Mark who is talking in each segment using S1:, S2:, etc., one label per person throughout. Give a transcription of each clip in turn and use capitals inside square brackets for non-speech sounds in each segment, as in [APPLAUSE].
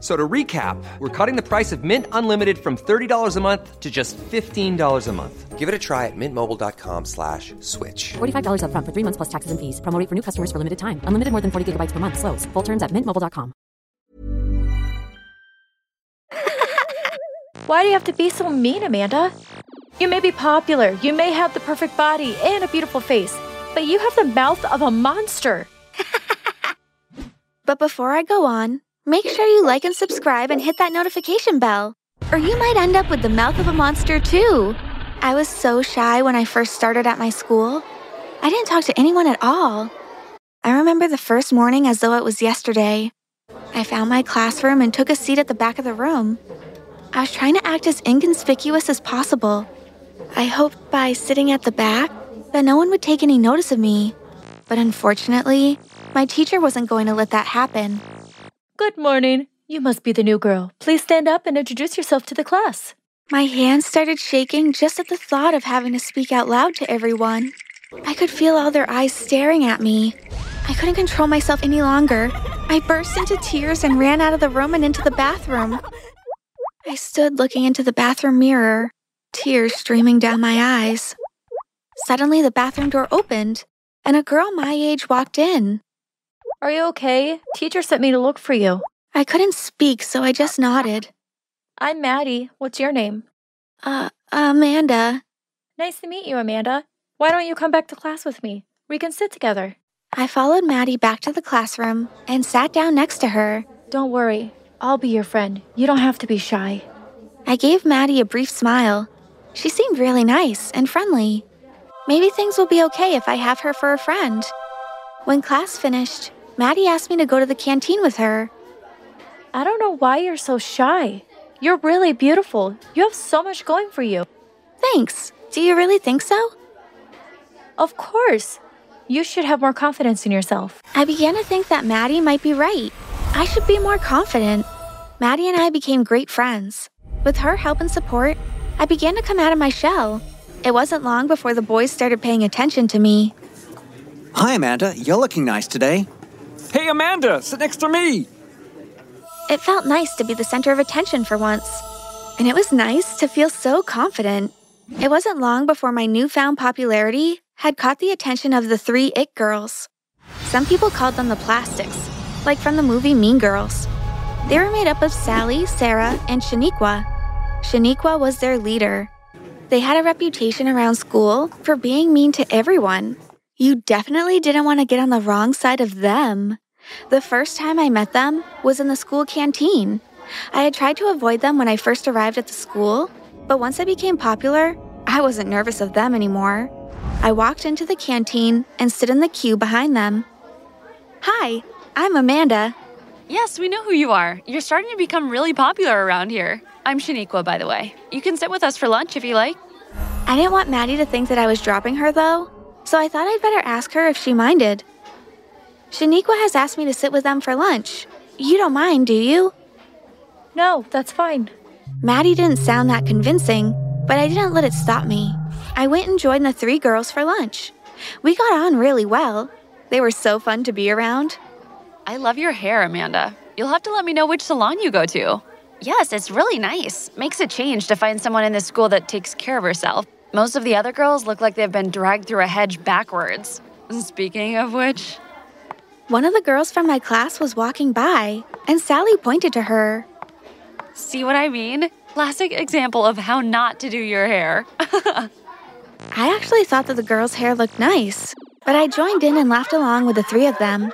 S1: So to recap, we're cutting the price of Mint Unlimited from $30 a month to just $15 a month.
S2: Give it a try at mintmobile.com slash switch.
S3: $45 upfront for three months plus taxes and fees. Promo for new customers for limited time. Unlimited more than 40 gigabytes per month. Slows. Full terms at mintmobile.com. [LAUGHS]
S4: Why do you have to be so mean, Amanda? You may be popular, you may have the perfect body and a beautiful face, but you have the mouth of a monster. [LAUGHS]
S5: but before I go on, Make sure you like and subscribe and hit that notification bell, or you might end up with the mouth of a monster too. I was so shy when I first started at my school. I didn't talk to anyone at all. I remember the first morning as though it was yesterday. I found my classroom and took a seat at the back of the room. I was trying to act as inconspicuous as possible. I hoped by sitting at the back that no one would take any notice of me. But unfortunately, my teacher wasn't going to let that happen.
S4: Good morning. You must be the new girl. Please stand up and introduce yourself to the class.
S5: My hands started shaking just at the thought of having to speak out loud to everyone. I could feel all their eyes staring at me. I couldn't control myself any longer. I burst into tears and ran out of the room and into the bathroom. I stood looking into the bathroom mirror, tears streaming down my eyes. Suddenly, the bathroom door opened, and a girl my age walked in.
S4: Are you okay? Teacher sent me to look for you.
S5: I couldn't speak, so I just nodded.
S4: I'm Maddie. What's your name?
S5: Uh, Amanda.
S4: Nice to meet you, Amanda. Why don't you come back to class with me? We can sit together.
S5: I followed Maddie back to the classroom and sat down next to her.
S4: Don't worry. I'll be your friend. You don't have to be shy.
S5: I gave Maddie a brief smile. She seemed really nice and friendly. Maybe things will be okay if I have her for a friend. When class finished, Maddie asked me to go to the canteen with her.
S4: I don't know why you're so shy. You're really beautiful. You have so much going for you.
S5: Thanks. Do you really think so?
S4: Of course. You should have more confidence in yourself.
S5: I began to think that Maddie might be right. I should be more confident. Maddie and I became great friends. With her help and support, I began to come out of my shell. It wasn't long before the boys started paying attention to me.
S6: Hi, Amanda. You're looking nice today.
S7: Hey, Amanda, sit next to me.
S5: It felt nice to be the center of attention for once. And it was nice to feel so confident. It wasn't long before my newfound popularity had caught the attention of the three It girls. Some people called them the plastics, like from the movie Mean Girls. They were made up of Sally, Sarah, and Shaniqua. Shaniqua was their leader. They had a reputation around school for being mean to everyone you definitely didn't want to get on the wrong side of them. The first time I met them was in the school canteen. I had tried to avoid them when I first arrived at the school, but once I became popular, I wasn't nervous of them anymore. I walked into the canteen and stood in the queue behind them. Hi, I'm Amanda.
S8: Yes, we know who you are. You're starting to become really popular around here. I'm Shaniqua, by the way. You can sit with us for lunch if you like.
S5: I didn't want Maddie to think that I was dropping her, though, so I thought I'd better ask her if she minded. Shaniqua has asked me to sit with them for lunch. You don't mind, do you?
S4: No, that's fine.
S5: Maddie didn't sound that convincing, but I didn't let it stop me. I went and joined the three girls for lunch. We got on really well. They were so fun to be around.
S8: I love your hair, Amanda. You'll have to let me know which salon you go to. Yes, it's really nice. Makes a change to find someone in this school that takes care of herself. Most of the other girls look like they've been dragged through a hedge backwards. Speaking of which,
S5: One of the girls from my class was walking by, and Sally pointed to her.
S8: see what I mean? Classic example of how not to do your hair. [LAUGHS]
S5: I actually thought that the girl's hair looked nice, but I joined in and laughed along with the three of them.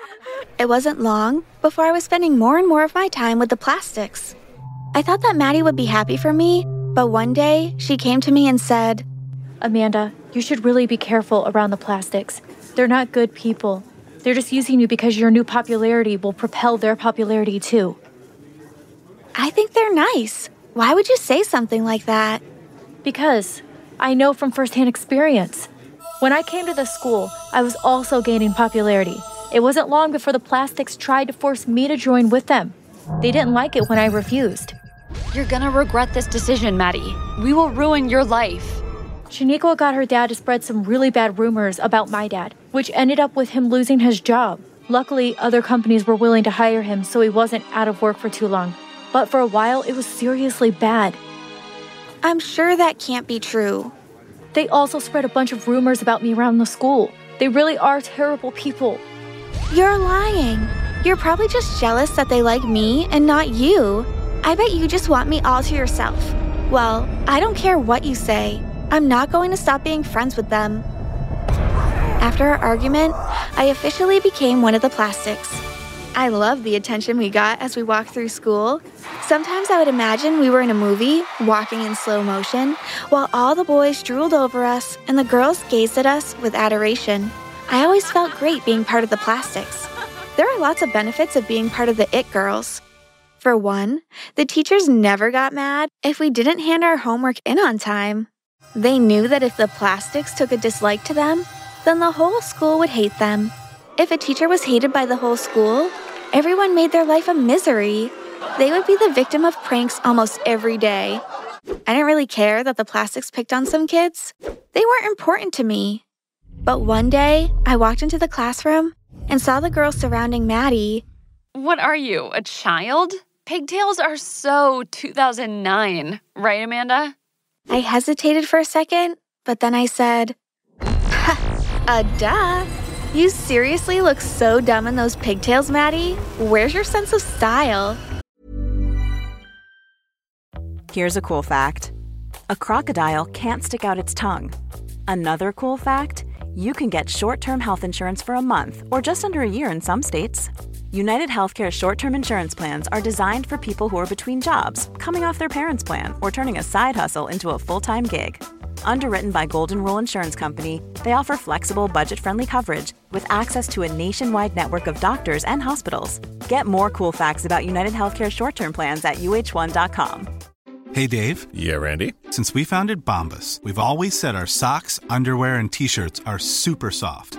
S5: It wasn't long before I was spending more and more of my time with the plastics. I thought that Maddie would be happy for me, but one day she came to me and said,
S4: Amanda, you should really be careful around the plastics. They're not good people. They're just using you because your new popularity will propel their popularity too.
S5: I think they're nice. Why would you say something like that?
S4: Because I know from firsthand experience. When I came to the school, I was also gaining popularity. It wasn't long before the plastics tried to force me to join with them. They didn't like it when I refused.
S8: You're gonna regret this decision, Maddie. We will ruin your life.
S4: Shaniqua got her dad to spread some really bad rumors about my dad, which ended up with him losing his job. Luckily, other companies were willing to hire him so he wasn't out of work for too long. But for a while, it was seriously bad.
S5: I'm sure that can't be true.
S4: They also spread a bunch of rumors about me around the school. They really are terrible people.
S5: You're lying. You're probably just jealous that they like me and not you. I bet you just want me all to yourself. Well, I don't care what you say. I'm not going to stop being friends with them. After our argument, I officially became one of the plastics. I love the attention we got as we walked through school. Sometimes I would imagine we were in a movie, walking in slow motion, while all the boys drooled over us and the girls gazed at us with adoration. I always felt great being part of the plastics. There are lots of benefits of being part of the It Girls. For one, the teachers never got mad if we didn't hand our homework in on time. They knew that if the plastics took a dislike to them, then the whole school would hate them. If a teacher was hated by the whole school, everyone made their life a misery. They would be the victim of pranks almost every day. I didn't really care that the plastics picked on some kids. They weren't important to me. But one day, I walked into the classroom and saw the girls surrounding Maddie.
S8: What are you, a child? Pigtails are so 2009, right, Amanda?
S5: I hesitated for a second, but then I said, [LAUGHS] uh, duh. You seriously look so dumb in those pigtails, Maddie. Where's your sense of style?
S9: Here's a cool fact a crocodile can't stick out its tongue. Another cool fact you can get short term health insurance for a month or just under a year in some states. United Healthcare short term insurance plans are designed for people who are between jobs, coming off their parents' plan, or turning a side hustle into a full time gig. Underwritten by Golden Rule Insurance Company, they offer flexible, budget friendly coverage with access to a nationwide network of doctors and hospitals. Get more cool facts about United Healthcare short term plans at uh1.com.
S10: Hey, Dave.
S11: Yeah, Randy.
S10: Since we founded Bombas, we've always said our socks, underwear, and t shirts are super soft.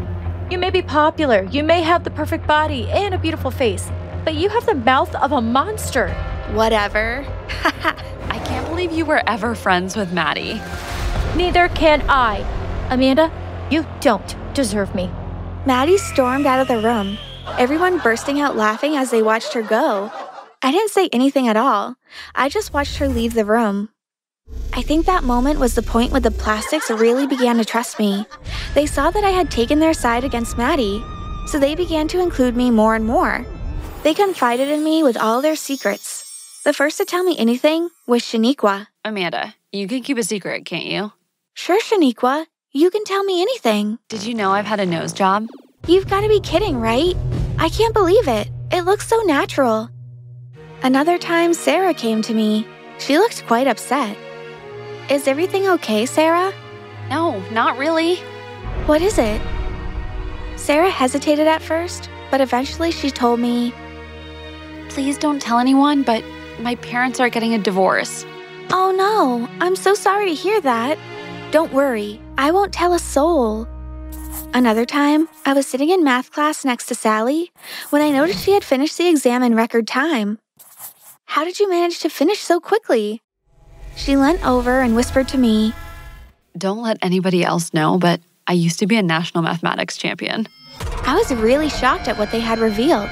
S4: You may be popular, you may have the perfect body and a beautiful face, but you have the mouth of a monster.
S5: Whatever. [LAUGHS]
S8: I can't believe you were ever friends with Maddie.
S4: Neither can I. Amanda, you don't deserve me.
S5: Maddie stormed out of the room, everyone bursting out laughing as they watched her go. I didn't say anything at all. I just watched her leave the room. I think that moment was the point where the plastics really began to trust me. They saw that I had taken their side against Maddie, so they began to include me more and more. They confided in me with all their secrets. The first to tell me anything was Shaniqua.
S8: Amanda, you can keep a secret, can't you?
S5: Sure, Shaniqua. You can tell me anything.
S8: Did you know I've had a nose job?
S5: You've got to be kidding, right? I can't believe it. It looks so natural. Another time, Sarah came to me. She looked quite upset. Is everything okay, Sarah?
S8: No, not really.
S5: What is it? Sarah hesitated at first, but eventually she told me,
S8: Please don't tell anyone, but my parents are getting a divorce.
S5: Oh no, I'm so sorry to hear that. Don't worry, I won't tell a soul. Another time, I was sitting in math class next to Sally when I noticed she had finished the exam in record time. How did you manage to finish so quickly? She leant over and whispered to me,
S8: Don't let anybody else know, but I used to be a national mathematics champion.
S5: I was really shocked at what they had revealed,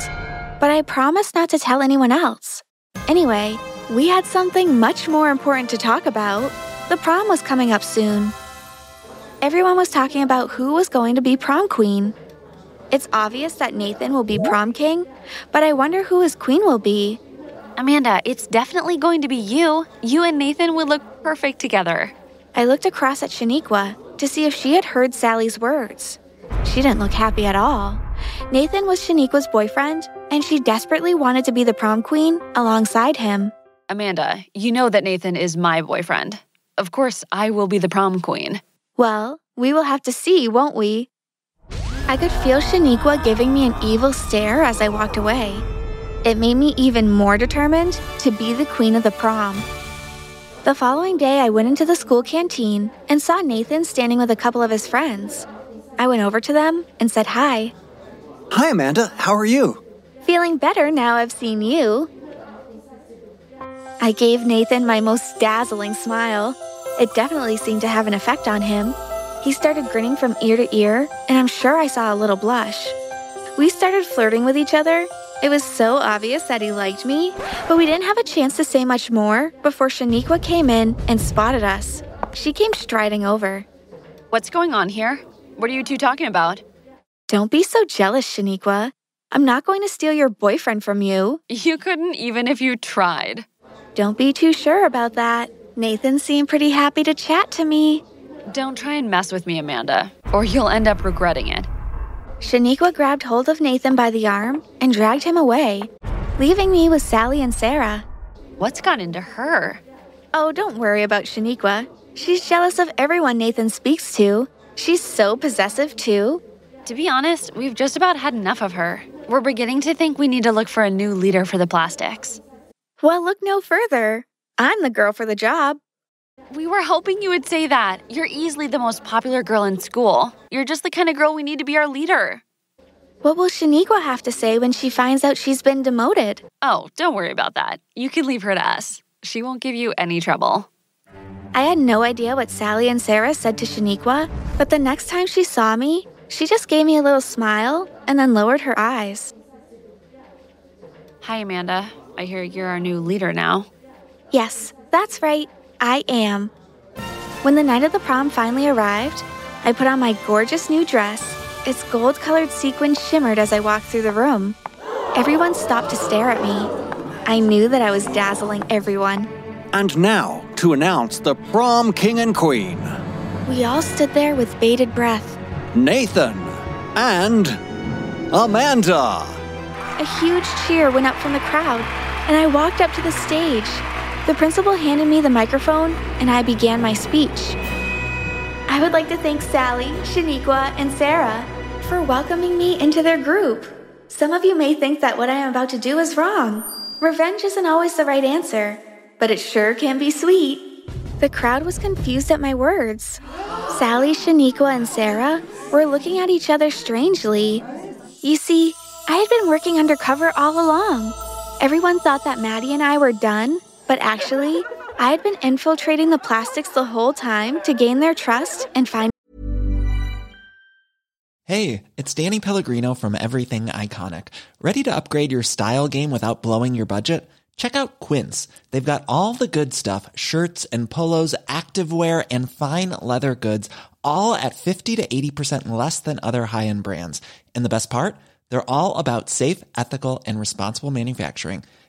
S5: but I promised not to tell anyone else. Anyway, we had something much more important to talk about. The prom was coming up soon. Everyone was talking about who was going to be prom queen. It's obvious that Nathan will be prom king, but I wonder who his queen will be.
S8: Amanda, it's definitely going to be you. You and Nathan would look perfect together.
S5: I looked across at Shaniqua to see if she had heard Sally's words. She didn't look happy at all. Nathan was Shaniqua's boyfriend, and she desperately wanted to be the prom queen alongside him.
S8: Amanda, you know that Nathan is my boyfriend. Of course, I will be the prom queen.
S5: Well, we will have to see, won't we? I could feel Shaniqua giving me an evil stare as I walked away. It made me even more determined to be the queen of the prom. The following day, I went into the school canteen and saw Nathan standing with a couple of his friends. I went over to them and said hi.
S6: Hi, Amanda. How are you?
S5: Feeling better now I've seen you. I gave Nathan my most dazzling smile. It definitely seemed to have an effect on him. He started grinning from ear to ear, and I'm sure I saw a little blush. We started flirting with each other. It was so obvious that he liked me, but we didn't have a chance to say much more before Shaniqua came in and spotted us. She came striding over.
S8: What's going on here? What are you two talking about?
S5: Don't be so jealous, Shaniqua. I'm not going to steal your boyfriend from you.
S8: You couldn't even if you tried.
S5: Don't be too sure about that. Nathan seemed pretty happy to chat to me.
S8: Don't try and mess with me, Amanda, or you'll end up regretting it.
S5: Shaniqua grabbed hold of Nathan by the arm and dragged him away, leaving me with Sally and Sarah.
S8: What's got into her?
S5: Oh, don't worry about Shaniqua. She's jealous of everyone Nathan speaks to. She's so possessive, too.
S8: To be honest, we've just about had enough of her. We're beginning to think we need to look for a new leader for the plastics.
S5: Well, look no further. I'm the girl for the job.
S8: We were hoping you would say that. You're easily the most popular girl in school. You're just the kind of girl we need to be our leader.
S5: What will Shaniqua have to say when she finds out she's been demoted?
S8: Oh, don't worry about that. You can leave her to us. She won't give you any trouble.
S5: I had no idea what Sally and Sarah said to Shaniqua, but the next time she saw me, she just gave me a little smile and then lowered her eyes.
S8: Hi, Amanda. I hear you're our new leader now.
S5: Yes, that's right. I am. When the night of the prom finally arrived, I put on my gorgeous new dress. Its gold colored sequins shimmered as I walked through the room. Everyone stopped to stare at me. I knew that I was dazzling everyone.
S6: And now, to announce the prom king and queen
S5: We all stood there with bated breath.
S6: Nathan and Amanda.
S5: A huge cheer went up from the crowd, and I walked up to the stage. The principal handed me the microphone, and I began my speech. I would like to thank Sally, Shaniqua, and Sarah for welcoming me into their group. Some of you may think that what I am about to do is wrong. Revenge isn't always the right answer, but it sure can be sweet. The crowd was confused at my words. Sally, Shaniqua, and Sarah were looking at each other strangely. You see, I had been working undercover all along. Everyone thought that Maddie and I were done, but actually, I had been infiltrating the plastics the whole time to gain their trust and find.
S12: Hey, it's Danny Pellegrino from Everything Iconic. Ready to upgrade your style game without blowing your budget? Check out Quince. They've got all the good stuff shirts and polos, activewear, and fine leather goods, all at 50 to 80% less than other high end brands. And the best part? They're all about safe, ethical, and responsible manufacturing.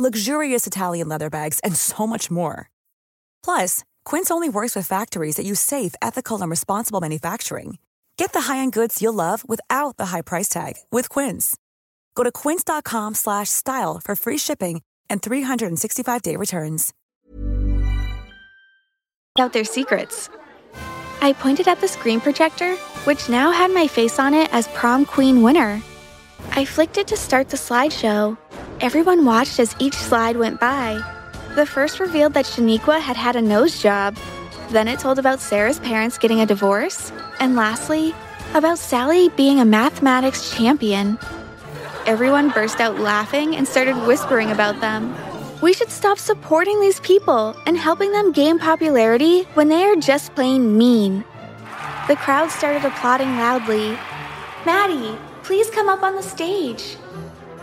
S13: luxurious Italian leather bags, and so much more. Plus, Quince only works with factories that use safe, ethical, and responsible manufacturing. Get the high-end goods you'll love without the high price tag with Quince. Go to quince.com/style for free shipping and 365-day returns.
S5: Out their secrets. I pointed at the screen projector, which now had my face on it as prom queen winner. I flicked it to start the slideshow. Everyone watched as each slide went by. The first revealed that Shaniqua had had a nose job. Then it told about Sarah's parents getting a divorce. And lastly, about Sally being a mathematics champion. Everyone burst out laughing and started whispering about them. We should stop supporting these people and helping them gain popularity when they are just plain mean. The crowd started applauding loudly. Maddie, please come up on the stage.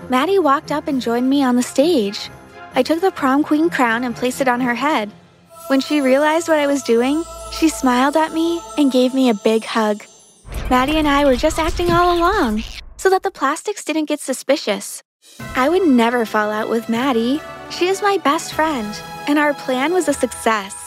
S5: Maddie walked up and joined me on the stage. I took the prom queen crown and placed it on her head. When she realized what I was doing, she smiled at me and gave me a big hug. Maddie and I were just acting all along so that the plastics didn't get suspicious. I would never fall out with Maddie. She is my best friend, and our plan was a success.